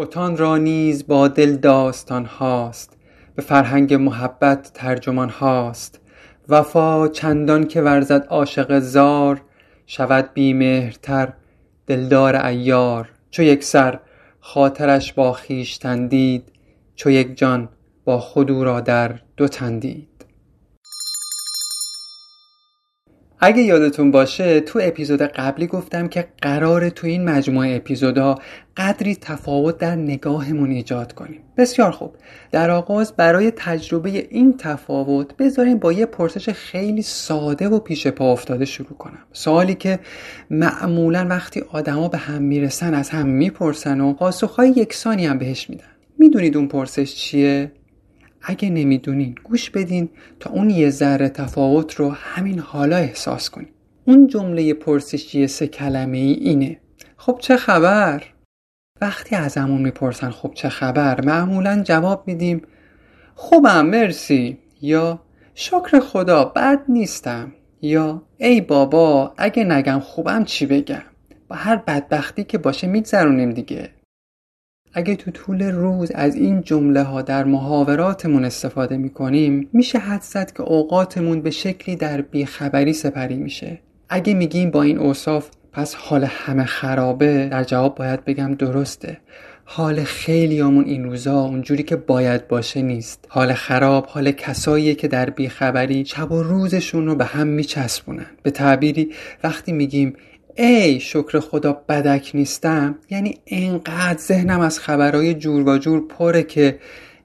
بتان را نیز با دل داستان هاست به فرهنگ محبت ترجمان هاست. وفا چندان که ورزد عاشق زار شود بیمهرتر دلدار عیار. چو یک سر خاطرش با خویشتن دید چو یک جان با خود او را در دو تن دید اگه یادتون باشه تو اپیزود قبلی گفتم که قراره تو این مجموعه اپیزودها قدری تفاوت در نگاهمون ایجاد کنیم. بسیار خوب. در آغاز برای تجربه این تفاوت بذاریم با یه پرسش خیلی ساده و پیش پا افتاده شروع کنم. سوالی که معمولا وقتی آدما به هم می‌رسن از هم می‌پرسن و پاسخهای یکسانی هم بهش میدن. می‌دونید اون پرسش چیه؟ اگه نمی‌دونین گوش بدین تا اون یه ذره تفاوت رو همین حالا احساس کنین اون جمله پرسشی سه کلمه ای اینه. خب چه خبر؟ وقتی ازمون می‌پرسن خب چه خبر معمولا جواب میدیم خوبم مرسی. یا شکر خدا بد نیستم. یا ای بابا اگه نگم خوبم چی بگم؟ با هر بدبختی که باشه میگذرونیم دیگه. اگه تو طول روز از این جمله ها در محاوراتمون استفاده می کنیم میشه حد زد که اوقاتمون به شکلی در بیخبری سپری میشه. اگه میگیم با این اوصاف پس حال همه خرابه در جواب باید بگم درسته. حال خیلیامون این روزا اونجوری که باید باشه نیست. حال خراب حال کساییه که در بیخبری شب و روزشون رو به هم میچسبونن. به تعبیری وقتی میگیم ای شکر خدا بدک نیستم. یعنی انقدر ذهنم از خبرهای جور و جور پره که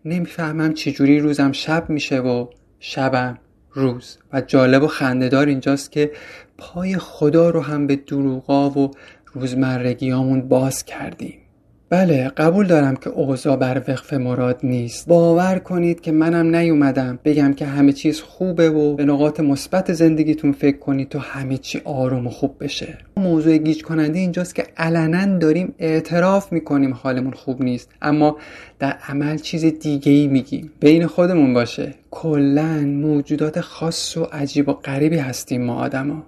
نمی‌فهمم چجوری روزم شب میشه و شبم روز. و جالب و خندهدار اینجاست که پای خدا رو هم به دروغا و روزمرگیامون باز کردیم. بله قبول دارم که اوضاع بر وقف مراد نیست. باور کنید که منم نیومدم بگم که همه چیز خوبه و به نقاط مثبت زندگیتون فکر کنید تا همه چی آروم و خوب بشه. موضوع گیج کننده اینجاست که علنا داریم اعتراف می‌کنیم حالمون خوب نیست اما در عمل چیز دیگه ای میگیم. بین خودمون باشه. کلا موجودات خاص و عجیب و غریبی هستیم ما آدما.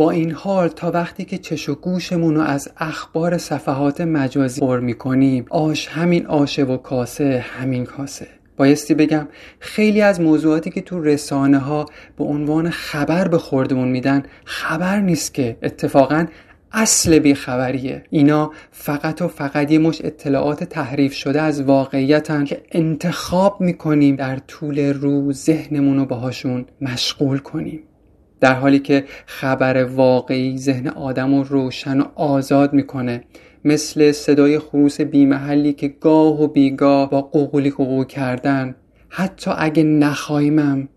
با این حال تا وقتی که چش و گوشمون رو از اخبار صفحات مجازی پر می‌کنیم آش همین آشه و کاسه همین کاسه. بایستی بگم خیلی از موضوعاتی که تو رسانه ها به عنوان خبر به خوردمون میدن خبر نیست که اتفاقا اصل بیخبریه. اینا فقط و فقط یه مش اطلاعات تحریف شده از واقعیتن که انتخاب می‌کنیم در طول روز ذهنمون رو باهاشون مشغول کنیم. در حالی که خبر واقعی ذهن آدم رو روشن و آزاد می‌کنه. مثل صدای خروس بیمحلی که گاه و بیگاه با قوقولی قوقو کردن. حتی اگه نخوایمم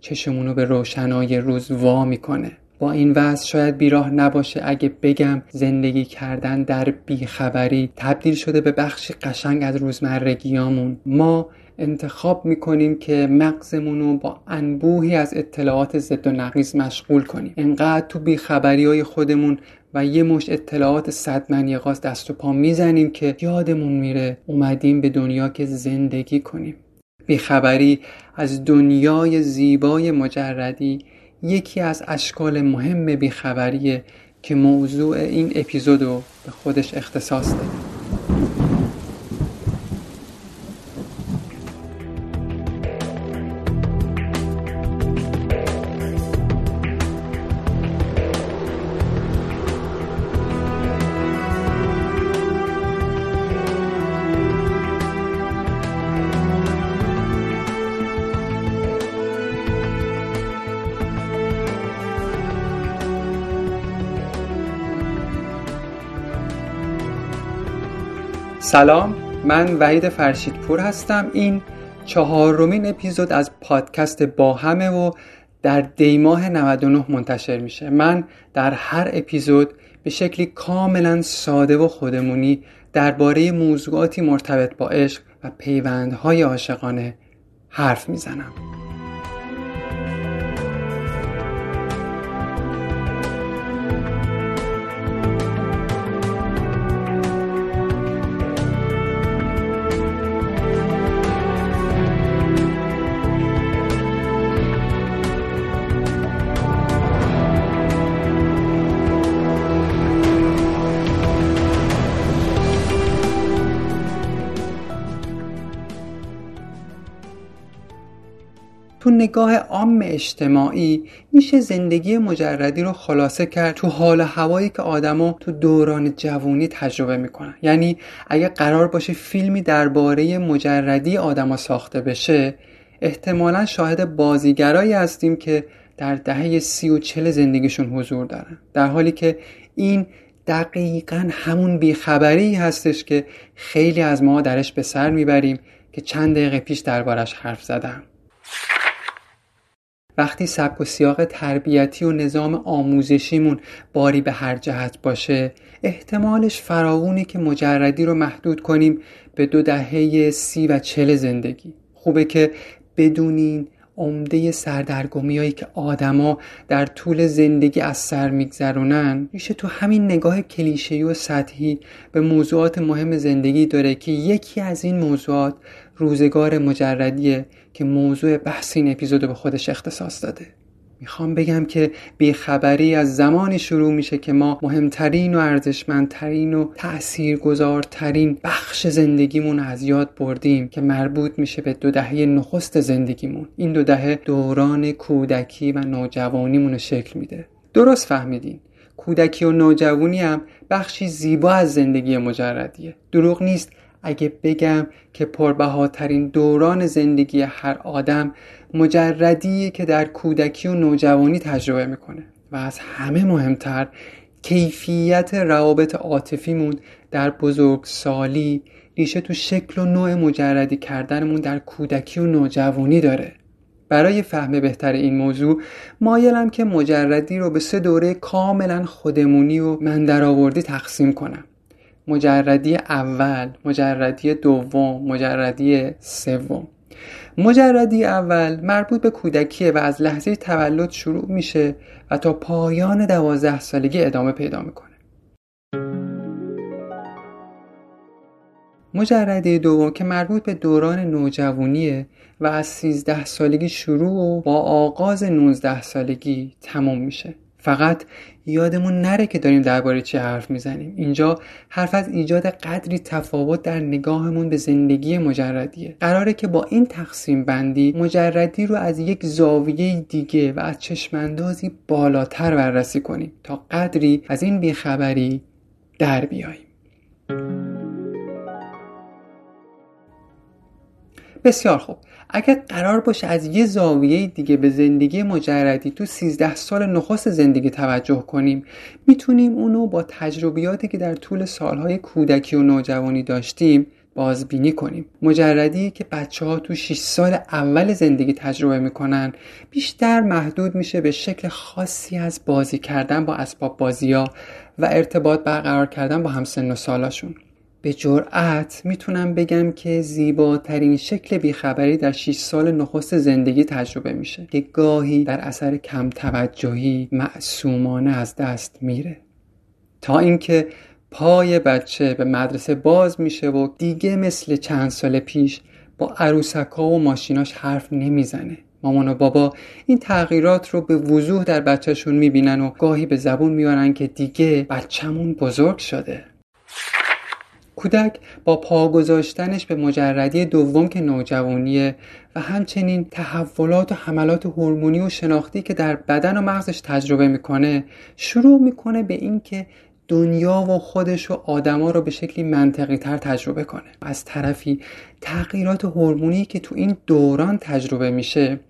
چشمونو به روشنای روز وا می‌کنه. با این وضع شاید بیراه نباشه اگه بگم زندگی کردن در بیخبری تبدیل شده به بخشی قشنگ از روزمرگیامون. ما انتخاب می‌کنیم که مغزمون رو با انبوهی از اطلاعات ضد و نقیز مشغول کنیم. انقدر تو بیخبری های خودمون و یه مش اطلاعات صد منیقاس دست و پا می‌زنیم که یادمون میره اومدیم به دنیا که زندگی کنیم. بیخبری از دنیای زیبای مجردی یکی از اشکال مهم بیخبریه که موضوع این اپیزود رو به خودش اختصاص داده سلام من وحید فرشیدپور هستم. این چهارمین اپیزود از پادکست با همه و در دیماه 99 منتشر میشه. من در هر اپیزود به شکلی کاملا ساده و خودمونی درباره موضوعاتی مرتبط با عشق و پیوندهای عاشقانه حرف می‌زنم. تو نگاه عام اجتماعی میشه زندگی مجردی رو خلاصه کرد تو حال هوایی که آدما تو دوران جوانی تجربه می‌کنن. یعنی اگه قرار باشه فیلمی درباره مجردی آدما ساخته بشه احتمالا شاهد بازیگرایی هستیم که در دهه سی و چل زندگیشون حضور دارن. در حالی که این دقیقا همون بیخبری هستش که خیلی از ما درش به سر می‌بریم که چند دقیقه پیش دربارش حرف زدم. وقتی سبک و سیاق تربیتی و نظام آموزشیمون باری به هر جهت باشه احتمالش فراوونه که مجردی رو محدود کنیم به دو دهه سی و چل زندگی. خوبه که بدونین عمده سردرگمی هایی که آدما در طول زندگی از سر میگذرونن. میشه تو همین نگاه کلیشه‌ای و سطحی به موضوعات مهم زندگی داره که یکی از این موضوعات روزگار مجردیه که موضوع بحث این اپیزود به خودش اختصاص داده. می‌خوام بگم که بیخبری از زمانی شروع میشه که ما مهمترین و ارزشمندترین و تاثیرگذارترین بخش زندگیمون از یاد بردیم که مربوط میشه به دو دهه نخست زندگیمون. این دو دهه دوران کودکی و نوجوانیمون رو شکل میده. درست فهمیدین. کودکی و نوجوانی هم بخشی زیبا از زندگی مجردیه. دروغ نیست. اگه بگم که پربهاترین دوران زندگی هر آدم مجردی که در کودکی و نوجوانی تجربه می‌کنه و از همه مهمتر کیفیت روابط عاطفیمون در بزرگسالی ریشه تو شکل و نوع مجردی کردنمون در کودکی و نوجوانی داره. برای فهم بهتر این موضوع مایلم که مجردی رو به سه دوره کاملا خودمونی و من درآوردی تقسیم کنم. مجردی اول مجردی دوم مجردی سوم. مجردی اول مربوط به کودکیه و از لحظه تولد شروع میشه و تا پایان دوازده سالگی ادامه پیدا می‌کنه. مجردی دوم که مربوط به دوران نوجوانیه و از 13 سالگی شروع و با آغاز 19 سالگی تمام میشه. فقط یادمون نره که داریم درباره چی حرف می‌زنیم. اینجا حرف از ایجاد قدری تفاوت در نگاهمون به زندگی مجردیه. قراره که با این تقسیم بندی مجردی رو از یک زاویه دیگه و از چشماندازی بالاتر بررسی کنیم تا قدری از این بیخبری در بیاییم. بسیار خوب. اگر قرار باشه از یه زاویه دیگه به زندگی مجردی تو 13 سال نخست زندگی توجه کنیم می‌تونیم اونو با تجربیاتی که در طول سالهای کودکی و نوجوانی داشتیم بازبینی کنیم. مجردی که بچه ها تو 6 سال اول زندگی تجربه می‌کنن بیشتر محدود میشه به شکل خاصی از بازی کردن با اسباب بازی ها و ارتباط برقرار کردن با همسن و سالاشون. به جرأت می‌تونم بگم که زیباترین شکل بیخبری در 6 سال نخست زندگی تجربه میشه که گاهی در اثر کم توجهی معصومانه از دست میره. تا اینکه پای بچه به مدرسه باز میشه و دیگه مثل چند سال پیش با عروسکا و ماشیناش حرف نمی‌زنه. مامان و بابا این تغییرات رو به وضوح در بچهشون می‌بینن و گاهی به زبون میارن که دیگه بچهمون بزرگ شده. کودک با پا گذاشتنش به مجردی دوم که نوجوانیه و همچنین تحولات و حملات هورمونی و شناختی که در بدن و مغزش تجربه می‌کنه شروع می‌کنه به اینکه دنیا و خودش و آدما رو به شکلی منطقی تر تجربه کنه. از طرفی تغییرات هورمونی که تو این دوران تجربه میشه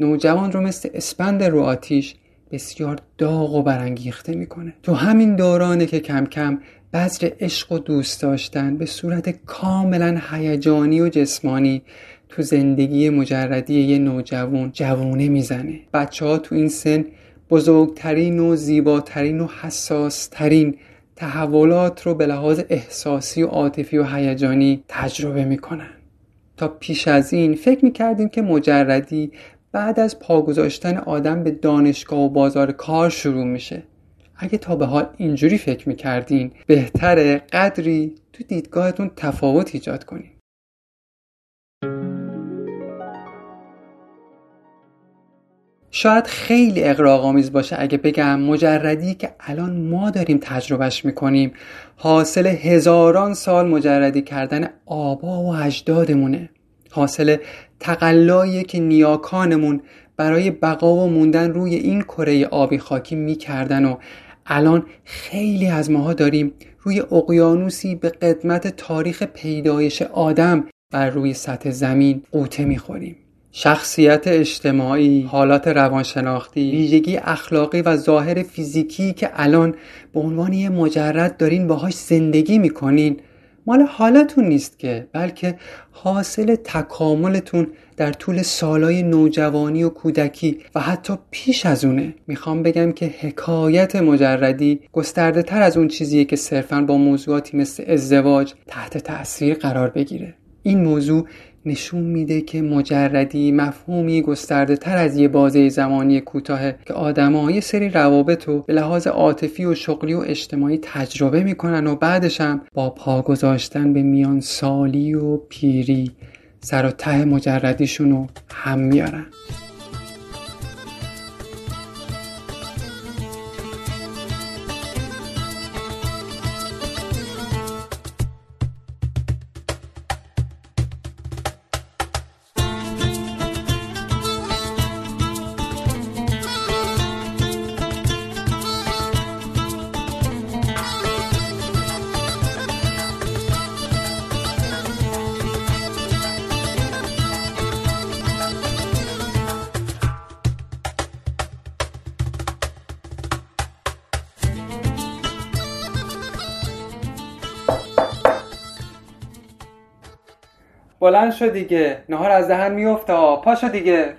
نوجوان رو مثل اسپند رو آتیش بسیار داغ و برانگیخته می‌کنه. تو همین دورانه که کم کم بذر عشق و دوست داشتن به صورت کاملا هیجانی و جسمانی تو زندگی مجردی یه نوجوان جوونه می‌زنه. بچه ها تو این سن بزرگترین و زیباترین و حساسترین تحولات رو به لحاظ احساسی و عاطفی و هیجانی تجربه می‌کنن. تا پیش از این فکر می‌کردیم که مجردی بعد از پا گذاشتن آدم به دانشگاه و بازار کار شروع میشه. اگه تا به حال اینجوری فکر می‌کردین بهتره قدری تو دیدگاهتون تفاوت ایجاد کنین. شاید خیلی اقراق باشه اگه بگم مجردی که الان ما داریم تجربهش می‌کنیم حاصل هزاران سال مجردی کردن آبا و اجدادمونه. حاصل تقلاییه که نیاکانمون برای بقا و موندن روی این کره آبی خاکی می‌کردن و الان خیلی از ماها داریم روی اقیانوسی به قدمت تاریخ پیدایش آدم بر روی سطح زمین قوطه می‌خوریم. شخصیت اجتماعی، حالات روانشناختی، ویژگی اخلاقی و ظاهر فیزیکی که الان به عنوان یه مجرد دارین باهاش زندگی می‌کنین. مال حالتون نیست که بلکه حاصل تکاملتون در طول سالای نوجوانی و کودکی و حتی پیش از اونه. می‌خوام بگم که حکایت مجردی گسترده تر از اون چیزیه که صرفا با موضوعاتی مثل ازدواج تحت تاثیر قرار بگیره. این موضوع نشون میده که مجردی مفهومی گسترده تر از یه بازه زمانی کوتاه که آدمها یه سری روابط رو به لحاظ عاطفی و شغلی و اجتماعی تجربه می‌کنن و بعدش هم با پا گذاشتن به میان سالی و پیری سر و ته مجردیشون رو هم میارن. بلند شو دیگه. نهار از دهن میفته پاشو دیگه.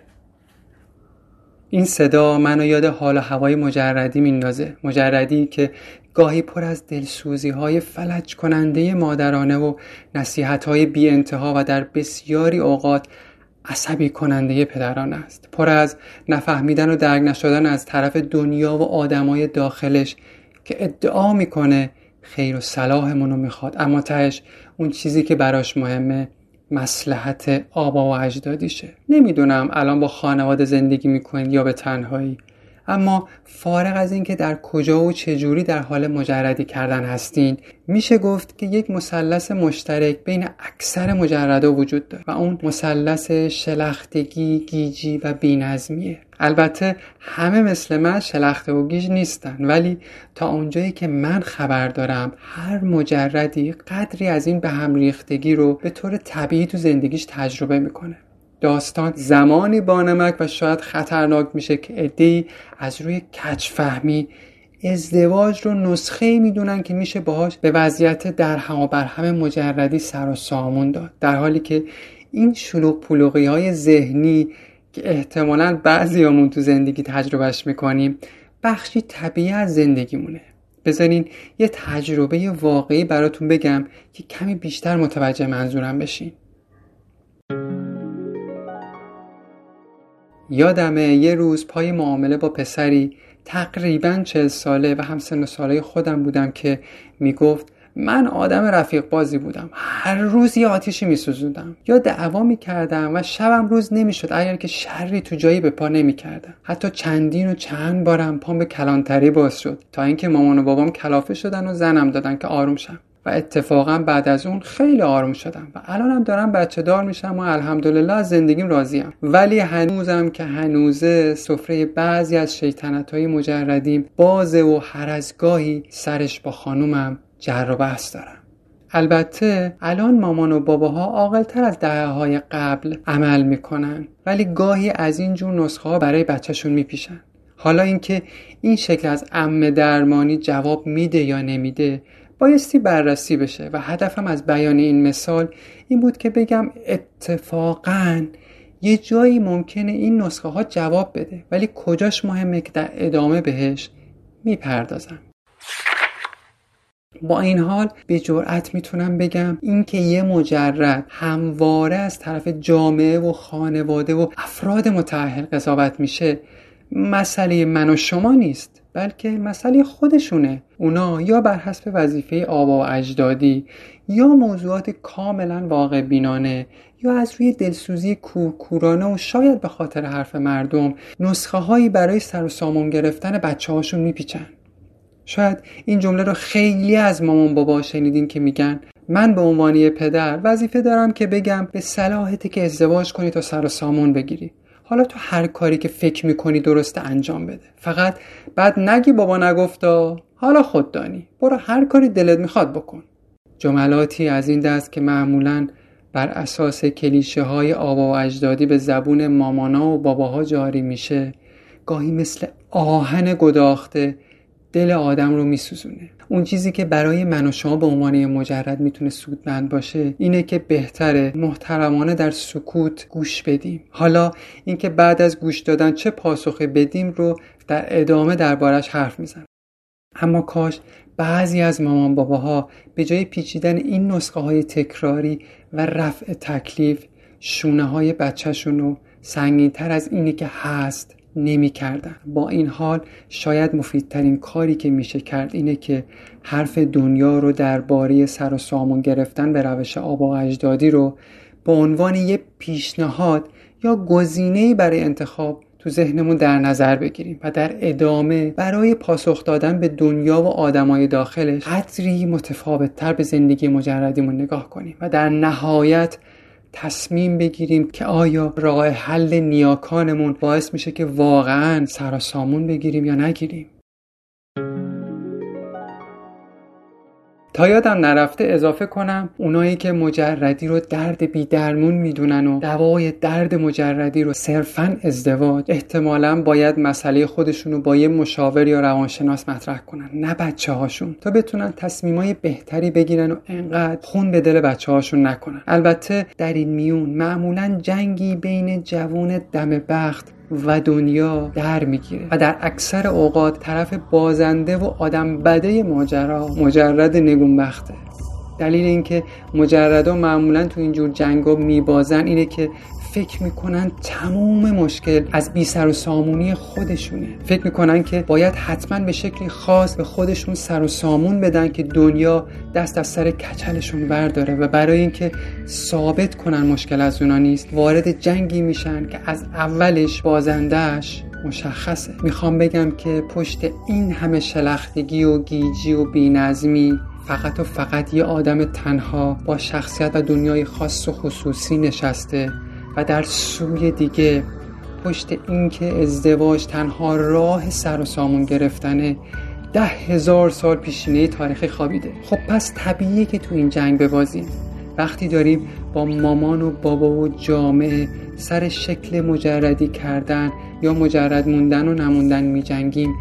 این صدا منو یاد حال و هوای مجردی میندازه. مجردی که گاهی پر از دلسوزی های فلج کننده مادرانه و نصیحت های بی انتها و در بسیاری اوقات عصبی کننده پدران است. پر از نفهمیدن و درک نشدن از طرف دنیا و آدمای داخلش که ادعا می‌کنه خیر و صلاحمون رو می‌خواد. اما تهش اون چیزی که براش مهمه مسلحت آبا و اجدادیشه. نمی‌دونم الان با خانواده زندگی می‌کنید یا به تنهایی. اما فارغ از اینکه در کجا و چجوری در حال مجردی کردن هستین میشه گفت که یک مثلث مشترک بین اکثر مجردا وجود داره و اون مثلث شلختگی گیجی و بینظمیه. البته همه مثل من شلخته و گیج نیستن ولی تا اونجایی که من خبر دارم هر مجردی قدری از این به هم ریختگی رو به طور طبیعی تو زندگیش تجربه می‌کنه. داستان زمانی بانمک و شاید خطرناک میشه که عدهای از روی کچفهمی ازدواج رو نسخه می‌دونن که میشه باهاش به وضعیت در هم بر هم مجردی سر و سامون داد. در حالی که این شلوغ پلوغی های ذهنی که احتمالا بعضیامون تو زندگی تجربهش می‌کنیم بخشی طبیعی از زندگیمونه. بذارین یه تجربه واقعی براتون بگم که کمی بیشتر متوجه منظورم بشین. یادمه یه روز پای معامله با پسری تقریبا چل ساله و هم سن ساله خودم بودم که می‌گفت من آدم رفیق بازی بودم. هر روز یه آتیشی میسوزوندم. یا دعوا می‌کردم و شبم روز نمی‌شد اگر که شری تو جایی به پا نمی‌کردم. حتی چندین و چند بارم پام به کلانتری باز شد. تا اینکه مامان و بابام کلافه شدن و زنم دادن که آروم شم. و اتفاقا بعد از اون خیلی آروم شدم و الانم دارم بچه دار میشم و الحمدلله از زندگیم راضیم. ولی هنوزم که هنوزه سفره بعضی از شیطنت های مجردیم بازه و هر از گاهی سرش با خانومم جر و بحث دارم. البته الان مامان و باباها عاقلتر از دهه های قبل عمل می‌کنن ولی گاهی از این جور نسخه ها برای بچهشون میپیشن حالا اینکه این شکل از ام درمانی جواب میده یا نمیده بایستی بررسی بشه و هدفم از بیان این مثال این بود که بگم اتفاقا یه جایی ممکنه این نسخه ها جواب بده ولی کجاش مهمه که در ادامه بهش می‌پردازم؟ با این حال به جرأت می‌تونم بگم اینکه یه مجرد همواره از طرف جامعه و خانواده و افراد متأهل قضاوت میشه مسئله من و شما نیست بلکه مسئله خودشونه. اونا یا بر حسب وظیفه آبا و اجدادی یا موضوعات کاملا واقع بینانه یا از روی دلسوزی کورکورانه و شاید به خاطر حرف مردم نسخه هایی برای سر و سامون گرفتن بچه هاشون میپیچن. شاید این جمله رو خیلی از مامان بابا شنیدین که میگن من به عنوان پدر وظیفه دارم که بگم به صلاحته که ازدواج کنی تا سر و سامون بگیری. حالا تو هر کاری که فکر می‌کنی درسته انجام بده. فقط بعد نگی بابا نگفتا حالا خود دانی. برو هر کاری دلت می‌خواد بکن. جملاتی از این دست که معمولا بر اساس کلیشه های آبا و اجدادی به زبون مامانا و باباها جاری میشه گاهی مثل آهن گداخته دل آدم رو میسوزونه. اون چیزی که برای من و شما به عنوان مجرد می‌تونه سودمند باشه اینه که بهتره محترمانه در سکوت گوش بدیم. حالا اینکه بعد از گوش دادن چه پاسخی بدیم رو در ادامه دربارش حرف می‌زنم. اما کاش بعضی از مامان باباها به جای پیچیدن این نسخه های تکراری و رفع تکلیف شونه های بچهشون رو سنگین تر از اینی که هست نمی کردن. با این حال شاید مفیدترین کاری که میشه کرد اینه که حرف دنیا رو درباره سر و سامون گرفتن به روش آبا اجدادی رو به عنوان یه پیشنهاد یا گزینه برای انتخاب تو ذهنمون در نظر بگیریم و در ادامه برای پاسخ دادن به دنیا و آدمای داخلش قدری متفاوت تر به زندگی مجردیمون نگاه کنیم و در نهایت تصمیم بگیریم که آیا راه حل نیاکانمون باعث میشه که واقعا سر سامون بگیریم یا نگیریم. تا یادم نرفته اضافه کنم اونایی که مجردی رو درد بیدرمون می‌دونن و دوای درد مجردی رو صرفا ازدواج احتمالا باید مسئله خودشون رو با یه مشاور یا روانشناس مطرح کنن نه بچه هاشون تا بتونن تصمیمای بهتری بگیرن و انقدر خون به دل بچه هاشون نکنن. البته در این میون معمولا جنگی بین جوون دم بخت و دنیا در می‌گیره. و در اکثر اوقات طرف بازنده و آدم بده ماجرا مجرد نگونبخته. دلیل اینکه مجردا معمولا تو اینجور جنگا میبازن اینه که فکر می‌کنن تموم مشکل از بی سر و سامونی خودشونه. فکر می‌کنن که باید حتما به شکلی خاص به خودشون سر و سامون بدن که دنیا دست از سر کچلشون برداره و برای اینکه ثابت کنن مشکل از اونا نیست وارد جنگی میشن که از اولش بازندهش مشخصه. می‌خوام بگم که پشت این همه شلختگی و گیجی و بینظمی فقط و فقط یه آدم تنها با شخصیت و دنیای خاص و خصوصی نشسته. و در سوی دیگه پشت اینکه ازدواج تنها راه سر و سامون گرفتنه ده هزار سال پیشینه تاریخی خوابیده. خب پس طبیعیه که تو این جنگ ببازیم. وقتی داریم با مامان و بابا و جامعه سر شکل مجردی کردن یا مجرد موندن و نموندن می جنگیم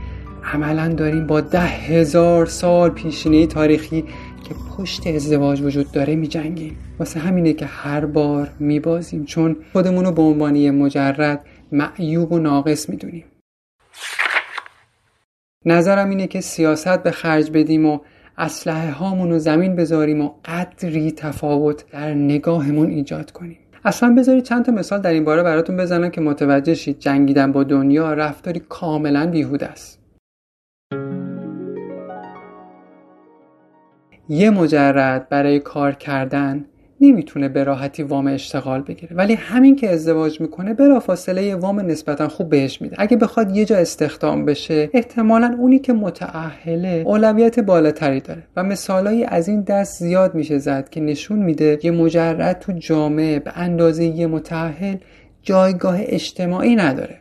عملا داریم با ده هزار سال پیشینه تاریخی که پشت ازدواج وجود داره می جنگیم. واسه همینه که هر بار می بازیم چون خودمون رو به عنوان مجرد معیوب و ناقص می‌دونیم نظرم اینه که سیاست به خرج بدیم و اسلحه هامون رو زمین بذاریم و قدری تفاوت در نگاهمون ایجاد کنیم. اصلا بذارید چند تا مثال در این باره براتون بزنم که متوجه شید جنگیدن با دنیا رفتاری کاملا بیهوده است. یه مجرد برای کار کردن نمی‌تونه به راحتی وام اشتغال بگیره. ولی همین که ازدواج می‌کنه بلافاصله یه وام نسبتا خوب بهش میده. اگه بخواد یه جا استخدام بشه احتمالا اونی که متعهله اولویت بالاتری داره. و مثالایی از این دست زیاد میشه زد که نشون میده یه مجرد تو جامعه به اندازه یه متعهل جایگاه اجتماعی نداره.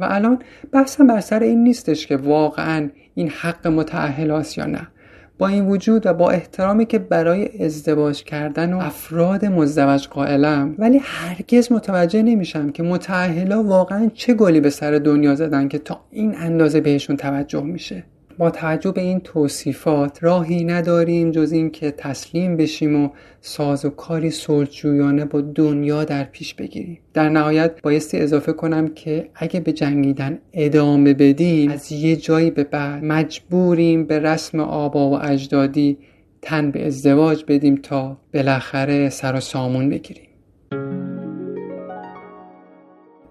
و الان بحثم بر سر این نیستش که واقعا این حق متعهل یا نه. با این وجود و با احترامی که برای ازدواج کردن و افراد مزدوج قائلم ولی هرگز متوجه نمیشم که متعهلا واقعا چه گلی به سر دنیا زدن که تا این اندازه بهشون توجه میشه. با توجه به این توصیفات راهی نداریم جز این که تسلیم بشیم و ساز و کاری سلجویانه با دنیا در پیش بگیریم. در نهایت بایستی اضافه کنم که اگه به جنگیدن ادامه بدیم از یه جایی به بعد مجبوریم به رسم آبا و اجدادی تن به ازدواج بدیم تا بالاخره سر و سامون بگیریم.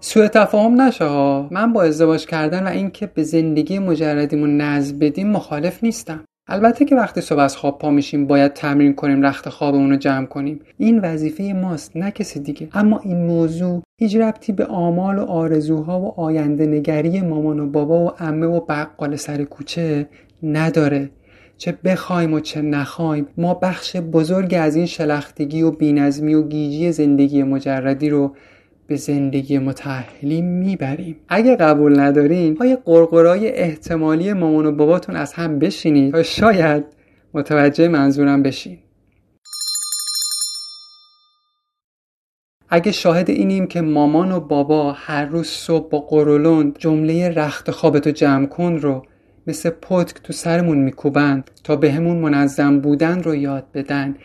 سوء تفاهم نشه ها من با ازدواج کردن و اینکه به زندگی مجردیمون نظم بدیم مخالف نیستم. البته که وقتی صبح از خواب پا میشیم باید تمرین کنیم رخت خوابمون رو جمع کنیم. این وظیفه ماست نه کسی دیگه. اما این موضوع هیچ ربطی به آمال و آرزوها و آینده نگری مامان و بابا و عمه و بقال سر کوچه نداره. چه بخوایم و چه نخوایم ما بخش بزرگ از این شلختگی و بینظمی و گیجی زندگی مجردی رو به زندگی متحلی می‌بریم. اگه قبول ندارین های قرقرای احتمالی مامان و باباتون از هم بشینید تا شاید متوجه منظورم بشین. اگه شاهد اینیم که مامان و بابا هر روز صبح با قرولند جمله رخت خوابتو جمع کن رو مثل پتک تو سرمون میکوبند تا بهمون به منظم بودن رو یاد بدن.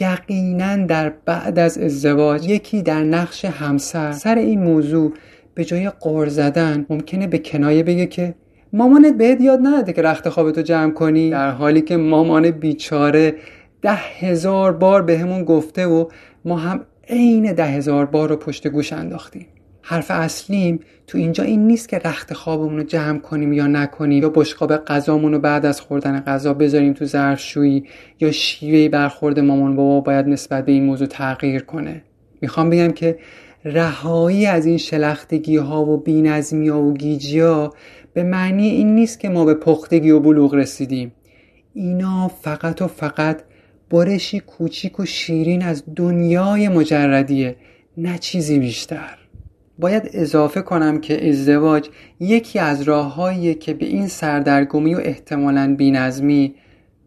یقینا در بعد از ازدواج یکی در نقش همسر سر این موضوع به جای قور زدن ممکنه به کنایه بگه که مامانت بهت یاد نداده که رخت خوابتو جمع کنی در حالی که مامان بیچاره ده هزار بار به گفته و ما هم عین ده هزار بار رو پشت گوش انداختیم. حرف اصلیم تو اینجا این نیست که رخت خوابمون رو جمع کنیم یا نکنیم یا بشقاب غذامون رو بعد از خوردن غذا بذاریم تو ظرفشویی یا شیوه برخورد مامان بابا باید نسبت به این موضوع تغییر کنه. می‌خوام بگم که رهایی از این شلختگی ها و بینظمی ها و گیجی ها به معنی این نیست که ما به پختگی و بلوغ رسیدیم. اینا فقط و فقط برشی کوچیک و شیرین از دنیای مجردیه نه چیزی بیشتر. باید اضافه کنم که ازدواج یکی از راههاییه که به این سردرگمی و احتمالا بینظمی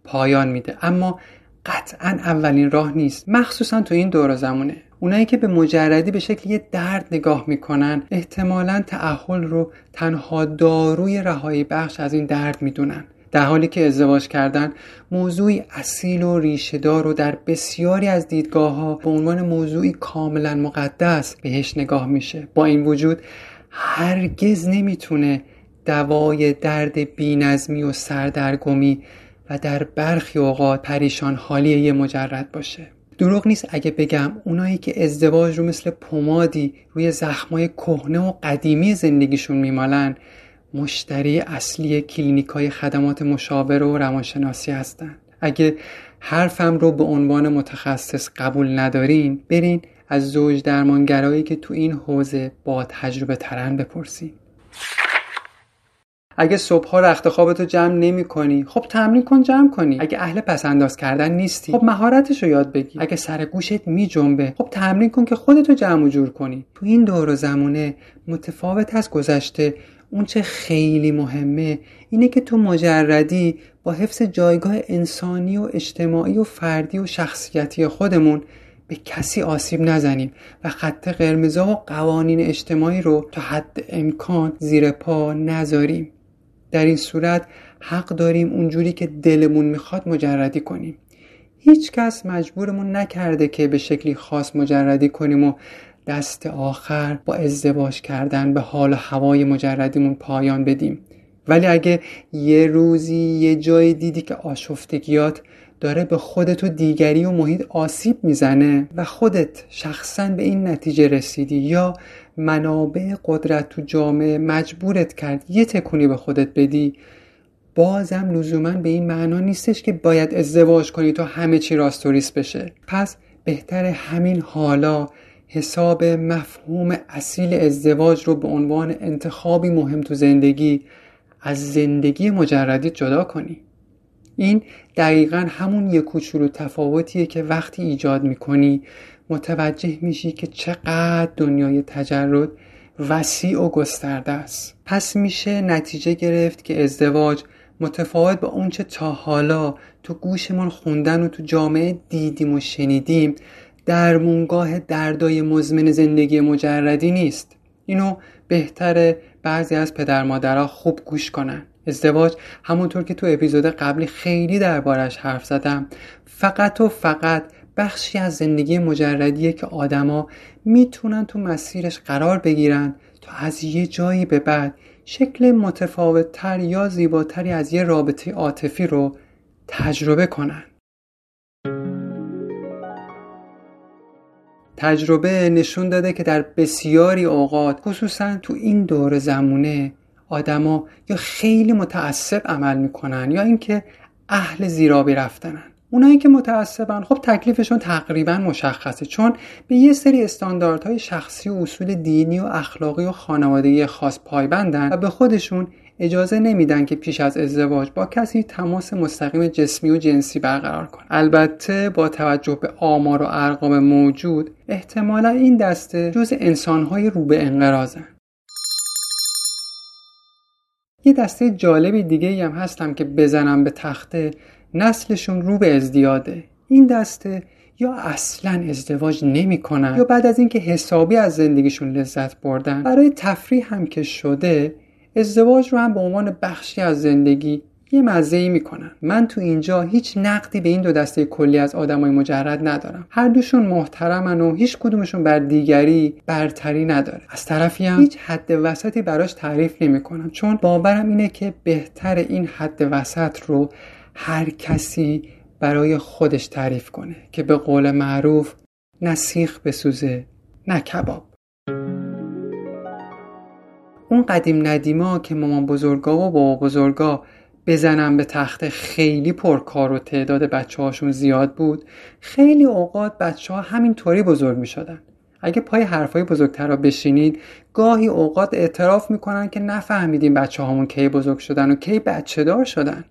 پایان میده. اما قطعا اولین راه نیست. مخصوصا تو این دور زمونه اونایی که به مجردی به شکل یه درد نگاه می‌کنن احتمالا تعهل رو تنها داروی رهایی بخش از این درد می‌دونن. در حالی که ازدواج کردن موضوعی اصیل و ریشهدار و در بسیاری از دیدگاه ها به عنوان موضوعی کاملا مقدس بهش نگاه میشه. با این وجود هرگز نمی‌تونه دوای درد بینظمی و سردرگمی و در برخی اوقات پریشان حالی یه مجرد باشه. دروغ نیست اگه بگم اونایی که ازدواج رو مثل پمادی روی زخمای کهنه و قدیمی زندگیشون میمالن مشتری اصلی کلینیک های خدمات مشاور و روانشناسی هستند. اگه حرفم رو به عنوان متخصص قبول ندارین برین از زوج درمانگرایی که تو این حوزه با تجربه ترن بپرسین. اگه صبحها رخت خوابتو جمع نمی کنی خب تمرین کن جمع کنی. اگه اهل پس انداز کردن نیستی خب مهارتش رو یاد بگی اگه سر گوشت می جنبه خب تمرین کن که خودتو جمع و جور کنی. تو این دور و زمونه متفاوت از گذشته اون چه خیلی مهمه اینه که تو مجردی با حفظ جایگاه انسانی و اجتماعی و فردی و شخصیتی خودمون به کسی آسیب نزنیم و خط قرمزا و قوانین اجتماعی رو تا حد امکان زیر پا نذاریم. در این صورت حق داریم اونجوری که دلمون می‌خواد مجردی کنیم. هیچ کس مجبورمون نکرده که به شکلی خاص مجردی کنیم و دست آخر با ازدواج کردن به حال و هوای مجردیمون پایان بدیم. ولی اگه یه روزی یه جای دیدی که آشفتگیات داره به خودت و دیگری و محیط آسیب می‌زنه و خودت شخصا به این نتیجه رسیدی یا منابع قدرت تو جامعه مجبورت کرد یه تکونی به خودت بدی بازم لزوما به این معنا نیستش که باید ازدواج کنی تا همه چی راستوریس بشه. پس بهتر همین حالا حساب مفهوم اصیل ازدواج رو به عنوان انتخابی مهم تو زندگی از زندگی مجردی جدا کنی. این دقیقا همون یک کوچولو تفاوتیه که وقتی ایجاد می‌کنی متوجه میشی که چقدر دنیای تجرد وسیع و گسترده است. پس میشه نتیجه گرفت که ازدواج متفاوت با اونچه تا حالا تو گوشمون خوندن و تو جامعه دیدیم و شنیدیم درمونگاه دردای مزمن زندگی مجردی نیست. اینو بهتره بعضی از پدر مادرها خوب گوش کنن. ازدواج همونطور که تو اپیزود قبلی خیلی دربارش حرف زدم. فقط و فقط بخشی از زندگی مجردیه که آدما می‌تونن تو مسیرش قرار بگیرن تا از یه جایی به بعد شکل متفاوت تر یا زیباتری از یه رابطه عاطفی رو تجربه کنن. تجربه نشون داده که در بسیاری اوقات خصوصا تو این دور زمونه آدما یا خیلی متعصب عمل می‌کنن یا اینکه اهل زیرابی رفتنن. اونایی که متعصبن خب تکلیفشون تقریبا مشخصه چون به یه سری استانداردهای شخصی و اصول دینی و اخلاقی و خانوادگی خاص پایبندن و به خودشون اجازه نمیدن که پیش از ازدواج با کسی تماس مستقیم جسمی و جنسی برقرار کن البته با توجه به آمار و ارقام موجود احتمالا این دسته جز انسانهای رو به انقراضن. یه دسته جالبی دیگه هم هستم که بزنم به تخته نسلشون رو به ازدیاده. این دسته یا اصلا ازدواج نمی‌کنن یا بعد از اینکه حسابی از زندگیشون لذت بردن برای تفریح هم که شده ازدواج رو هم به عنوان بخشی از زندگی یه مزه ای می‌کنن. من تو اینجا هیچ نقدی به این دو دسته کلی از آدمای مجرد ندارم. هر دوشون محترمن و هیچ کدومشون بر دیگری برتری نداره. از طرفی هم هیچ حد وسطی براش تعریف نمی‌کنم. چون باورم اینه که بهتر این حد وسط رو هر کسی برای خودش تعریف کنه که به قول معروف نه بسوزه نه کباب. اون قدیم ندیما که مامان بزرگا و بابا بزرگا بزنن به تخت خیلی پرکار و تعداد بچه هاشون زیاد بود خیلی اوقات بچه ها همینطوری بزرگ می شدن. اگه پای حرفای بزرگتر را بشینید گاهی اوقات اعتراف می‌کنن که نفهمیدیم بچه هامون کی بزرگ شدن و کی بچه دار شدن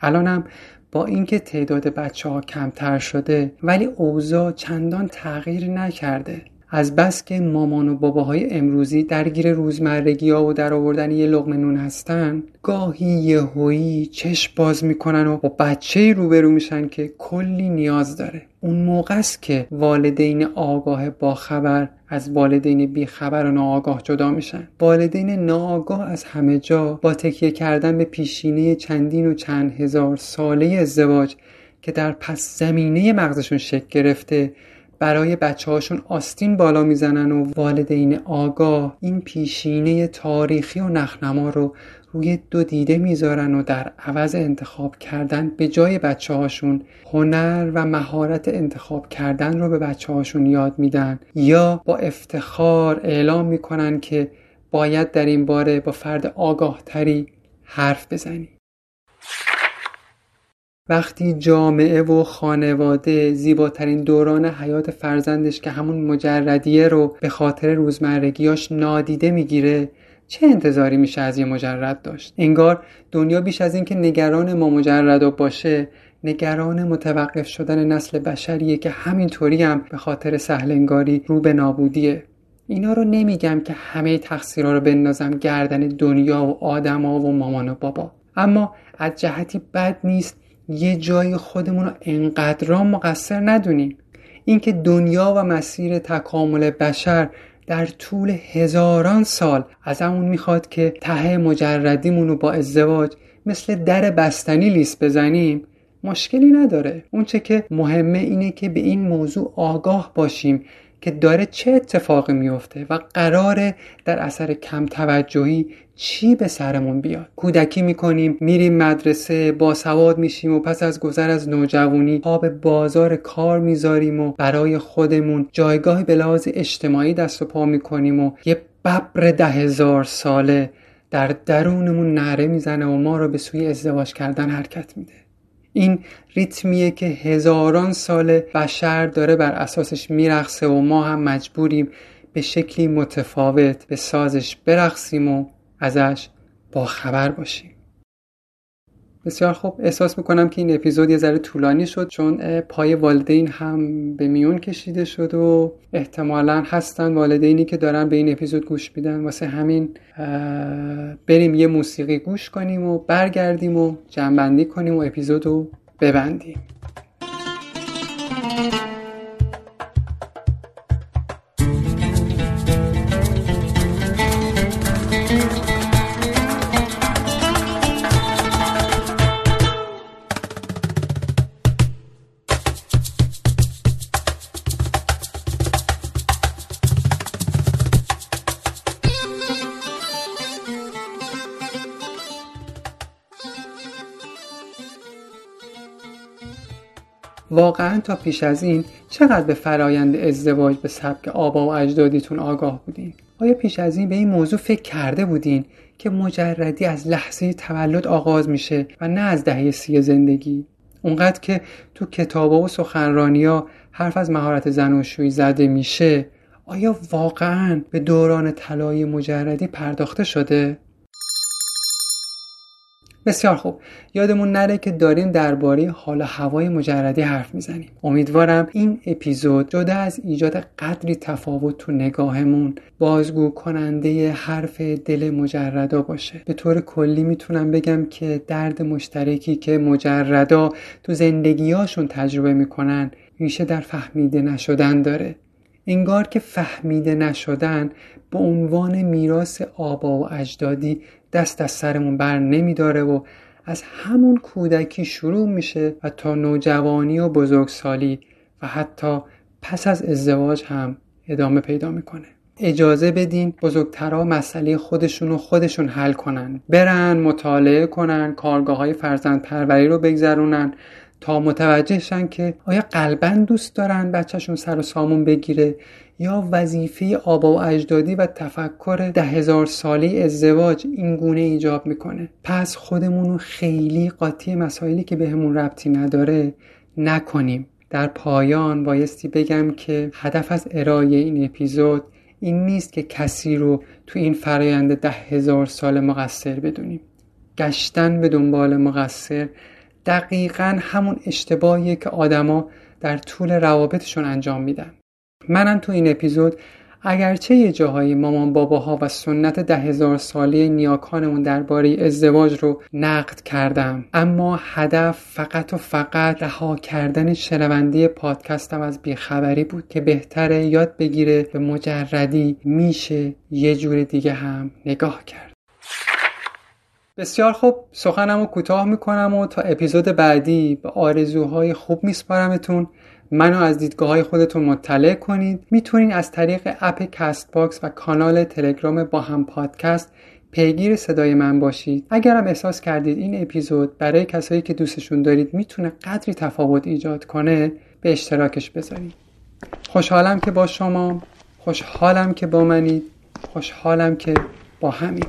الانم با اینکه تعداد بچه ها کمتر شده ولی اوضاع چندان تغییر نکرده از بس که مامان و باباهای امروزی درگیر روزمرگی ها و در آوردن یه لغم نون هستن گاهی یهویی چشم باز می‌کنن و با بچه روبرو میشن که کلی نیاز داره. اون موقع است که والدین آگاه با خبر از والدین بیخبر و ناآگاه جدا میشن. والدین ناآگاه از همه جا با تکیه کردن به پیشینه چندین و چند هزار ساله ازدواج که در پس زمینه مغزشون شکل گرفته برای بچه هاشون آستین بالا می‌زنن و والدین آگاه این پیشینه تاریخی و نخنما رو روی دو دیده می‌ذارن و در عوض انتخاب کردن به جای بچه هاشون هنر و مهارت انتخاب کردن رو به بچه هاشون یاد میدن. یا با افتخار اعلام می‌کنن که باید در این باره با فرد آگاه تری حرف بزنی وقتی جامعه و خانواده زیباترین دوران حیات فرزندش که همون مجردیه رو به خاطر روزمرگیاش نادیده می‌گیره چه انتظاری میشه از یه مجرد داشت؟ انگار دنیا بیش از اینکه نگران ما مجرد باشه نگران متوقف شدن نسل بشریه که همینطوری هم به خاطر سهلنگاری رو به نابودیه. اینا رو نمیگم که همه تقصیرها رو بندازم گردن دنیا و آدما و مامان و بابا. اما از جهتی بد نیست یه جای خودمون رو انقدران مقصر ندونیم. اینکه دنیا و مسیر تکامل بشر در طول هزاران سال از همون می‌خواد که ته مجردیمون رو با ازدواج مثل در بستنی لیست بزنیم مشکلی نداره. اونچه که مهمه اینه که به این موضوع آگاه باشیم. که داره چه اتفاقی میفته و قراره در اثر کم توجهی چی به سرمون بیاد. کودکی می‌کنیم میریم مدرسه با سواد میشیم و پس از گذر از نوجوانی پا به بازار کار می‌ذاریم و برای خودمون جایگاهی به لحاظ اجتماعی دست و پا می‌کنیم و یه ببر ده هزار ساله در درونمون نره می‌زنه و ما رو به سوی ازدواج کردن حرکت میده. این ریتمیه که هزاران سال بشر داره بر اساسش میرخصه و ما هم مجبوریم به شکلی متفاوت به سازش برقصیم و ازش با خبر باشیم. بسیار خوب. احساس می‌کنم که این اپیزود یه ذره طولانی شد چون پای والدین هم به میون کشیده شد و احتمالا هستن والدینی که دارن به این اپیزود گوش میدن. واسه همین بریم یه موسیقی گوش کنیم و برگردیم و جنبندی کنیم و اپیزود رو ببندیم. واقعا تا پیش از این چقدر به فرایند ازدواج به سبک آبا و اجدادیتون آگاه بودین؟ آیا پیش از این به این موضوع فکر کرده بودین که مجردی از لحظه تولد آغاز میشه و نه از دهه سی زندگی؟ اونقدر که تو کتابا و سخنرانیا حرف از مهارت زناشویی زده میشه آیا واقعا به دوران طلایی مجردی پرداخته شده؟ بسیار خوب. یادمون نره که داریم درباره حال هوای مجردی حرف می‌زنیم. امیدوارم این اپیزود جدا از ایجاد قدری تفاوت تو نگاهمون بازگو کننده حرف دل مجردا باشه. به طور کلی می‌تونم بگم که درد مشترکی که مجردا تو زندگیاشون تجربه می‌کنن ریشه در فهمیده نشدن داره. انگار که فهمیده نشدن به عنوان میراث آبا و اجدادی دست از سرمون بر نمیداره و از همون کودکی شروع میشه و تا نوجوانی و بزرگسالی و حتی پس از ازدواج هم ادامه پیدا می‌کنه. اجازه بدین بزرگترها مسئله خودشون رو خودشون حل کنن. برن مطالعه کنن کارگاه های فرزند پروری رو بگذرونن. تا متوجه شن که آیا قلبا دوست دارن بچهشون سر و سامون بگیره یا وظیفه آبا و اجدادی و تفکر ده هزار ساله ازدواج این گونه ایجاب می‌کنه؟ پس خودمون رو خیلی قاطی مسائلی که بهمون به ربطی نداره نکنیم. در پایان بایستی بگم که هدف از ارائه این اپیزود این نیست که کسی رو تو این فرایند ده هزار سال مقصر بدونیم. گشتن به دنبال مقصر دقیقا همون اشتباهیه که آدما در طول روابطشون انجام میدن. منم تو این اپیزود اگرچه یه جاهایی مامان باباها و سنت ده هزار ساله نیاکانمون درباره ازدواج رو نقد کردم اما هدف فقط و فقط رها کردن شنونده پادکستم از بیخبری بود که بهتره یاد بگیره به مجردی میشه یه جور دیگه هم نگاه کرد. بسیار خوب. سخنم رو کوتاه می‌کنم و تا اپیزود بعدی به آرزوهای خوب میسپارمتون. منو از دیدگاه های خودتون مطلع کنید. می‌تونید از طریق اپ Castbox و کانال تلگرام با هم پادکست پیگیر صدای من باشید. اگرم احساس کردید این اپیزود برای کسایی که دوستشون دارید می‌تونه قدری تفاوت ایجاد کنه به اشتراکش بذارید. خوشحالم که با شما خوشحالم که با منید خوشحالم که با همین